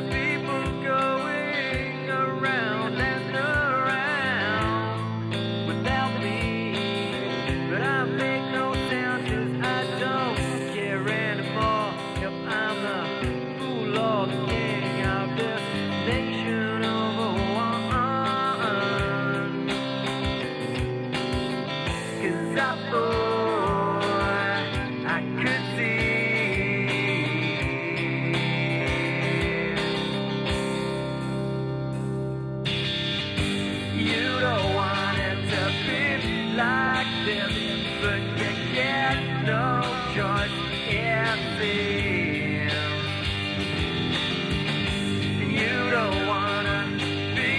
the people going but you get no it seems. You don't wanna be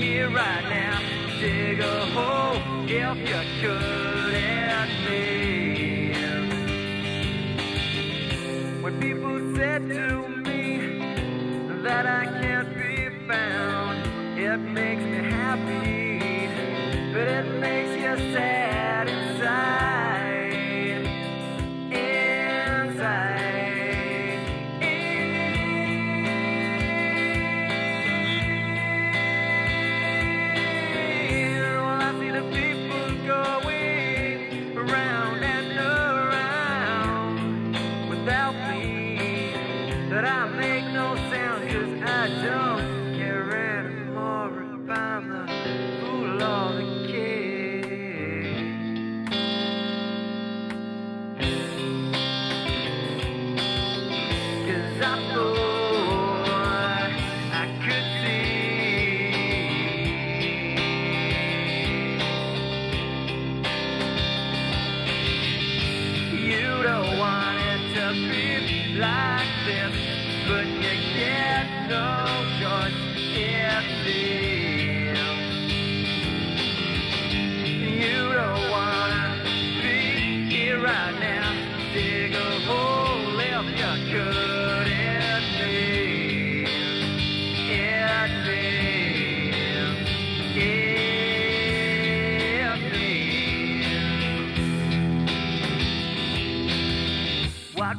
here right now, dig a hole if you could live. When people said to me that I can't be found, it makes me happy, but it makes you sad inside. Inside. Well, I see the people going around and around without me. I make no sound 'cause I don't like this, but you get no choice. It seems. You don't wanna be here right now. Dig a hole if you could. It seems. It seems. It seems. What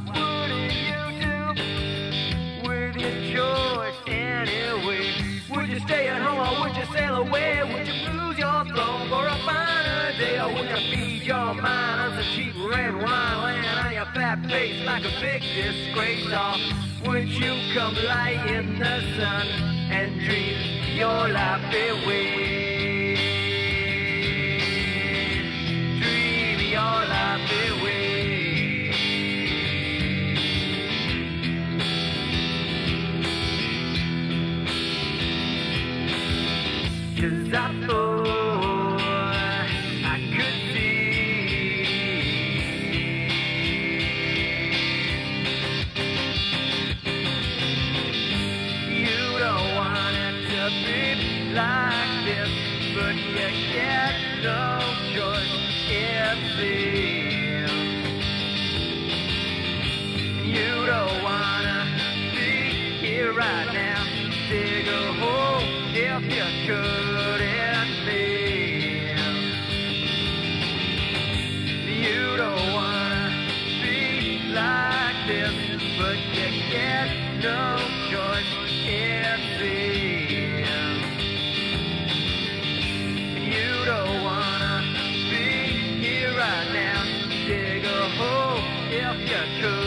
fat face like a big disgrace? Or would you come lie in the sun and dream your life away? Dream your life away. I thought this But you get no choice it seems You don't wanna be here right now. Dig a hole if you could and live You don't wanna be like this But you get no if you could.